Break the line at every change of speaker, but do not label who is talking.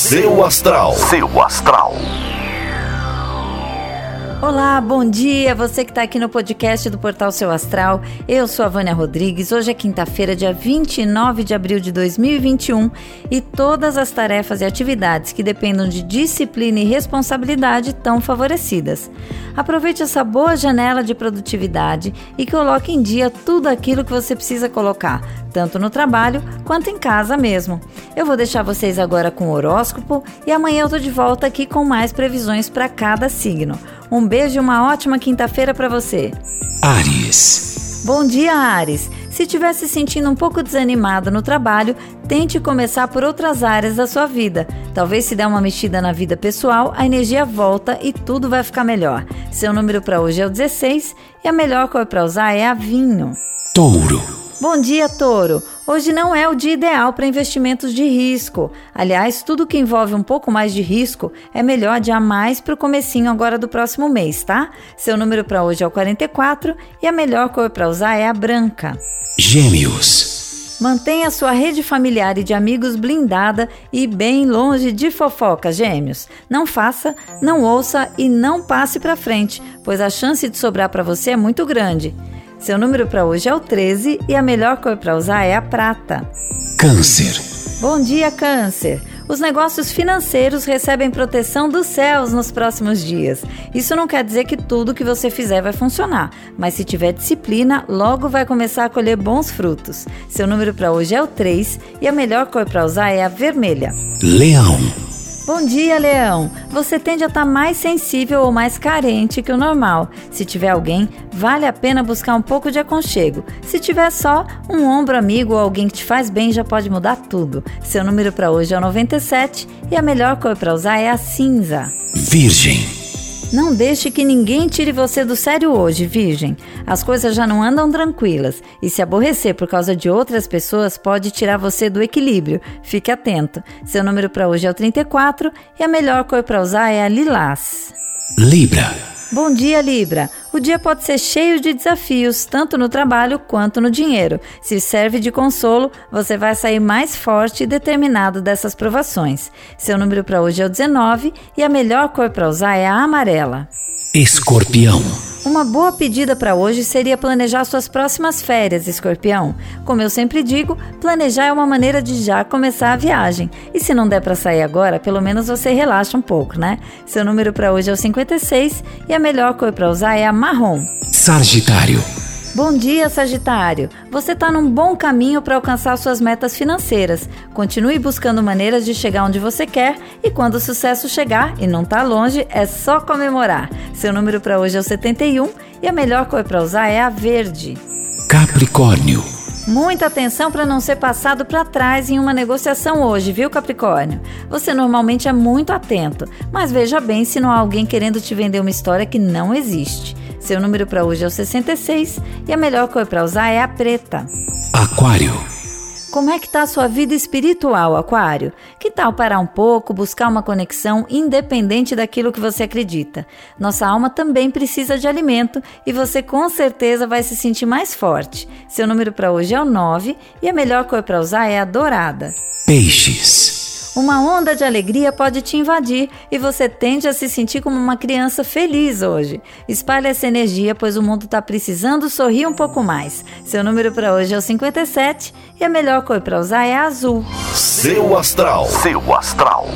Seu Astral. Seu Astral.
Olá, bom dia, você que está aqui no podcast do Portal Seu Astral. Eu sou a Vânia Rodrigues. Hoje é quinta-feira, dia 29 de abril de 2021 e todas as tarefas e atividades que dependam de disciplina e responsabilidade estão favorecidas. Aproveite essa boa janela de produtividade e coloque em dia tudo aquilo que você precisa colocar, tanto no trabalho quanto em casa mesmo. Eu vou deixar vocês agora com o horóscopo e amanhã eu tô de volta aqui com mais previsões para cada signo. Um beijo e uma ótima quinta-feira para você.
Ares.
Bom dia, Ares. Se estiver se sentindo um pouco desanimado no trabalho, tente começar por outras áreas da sua vida. Talvez se der uma mexida na vida pessoal, a energia volta e tudo vai ficar melhor. Seu número para hoje é o 16 e a melhor cor para usar é a vinho.
Touro.
Bom dia, Touro. Hoje não é o dia ideal para investimentos de risco. Aliás, tudo que envolve um pouco mais de risco é melhor adiar mais para o comecinho agora do próximo mês, tá? Seu número para hoje é o 44 e a melhor cor para usar é a branca.
Gêmeos.
Mantenha sua rede familiar e de amigos blindada e bem longe de fofoca, gêmeos. Não faça, não ouça e não passe para frente, pois a chance de sobrar para você é muito grande. Seu número para hoje é o 13 e a melhor cor para usar é a prata.
Câncer.
Bom dia, Câncer! Os negócios financeiros recebem proteção dos céus nos próximos dias. Isso não quer dizer que tudo que você fizer vai funcionar, mas se tiver disciplina, logo vai começar a colher bons frutos. Seu número para hoje é o 3 e a melhor cor para usar é a vermelha.
Leão.
Bom dia, Leão! Você tende a estar mais sensível ou mais carente que o normal. Se tiver alguém, vale a pena buscar um pouco de aconchego. Se tiver só, um ombro amigo ou alguém que te faz bem já pode mudar tudo. Seu número para hoje é o 97 e a melhor cor para usar é a cinza.
Virgem.
Não deixe que ninguém tire você do sério hoje, Virgem. As coisas já não andam tranquilas e se aborrecer por causa de outras pessoas pode tirar você do equilíbrio. Fique atento. Seu número para hoje é o 34 e a melhor cor para usar é a lilás.
Libra.
Bom dia, Libra. O dia pode ser cheio de desafios, tanto no trabalho quanto no dinheiro. Se serve de consolo, você vai sair mais forte e determinado dessas provações. Seu número para hoje é o 19 e a melhor cor para usar é a amarela.
Escorpião.
Uma boa pedida para hoje seria planejar suas próximas férias, escorpião. Como eu sempre digo, planejar é uma maneira de já começar a viagem. E se não der para sair agora, pelo menos você relaxa um pouco, né? Seu número para hoje é o 56 e a melhor cor para usar é a marrom.
Sagitário.
Bom dia, Sagitário! Você está num bom caminho para alcançar suas metas financeiras. Continue buscando maneiras de chegar onde você quer e quando o sucesso chegar e não está longe, é só comemorar. Seu número para hoje é o 71 e a melhor cor para usar é a verde.
Capricórnio.
Muita atenção para não ser passado para trás em uma negociação hoje, viu, Capricórnio? Você normalmente é muito atento, mas veja bem se não há alguém querendo te vender uma história que não existe. Seu número para hoje é o 66 e a melhor cor para usar é a preta.
Aquário.
Como é que está a sua vida espiritual, Aquário? Que tal parar um pouco, buscar uma conexão independente daquilo que você acredita? Nossa alma também precisa de alimento e você com certeza vai se sentir mais forte. Seu número para hoje é o 9 e a melhor cor para usar é a dourada.
Peixes.
Uma onda de alegria pode te invadir e você tende a se sentir como uma criança feliz hoje. Espalhe essa energia, pois o mundo está precisando sorrir um pouco mais. Seu número para hoje é o 57 e a melhor cor para usar é a azul.
Seu Astral. Seu Astral.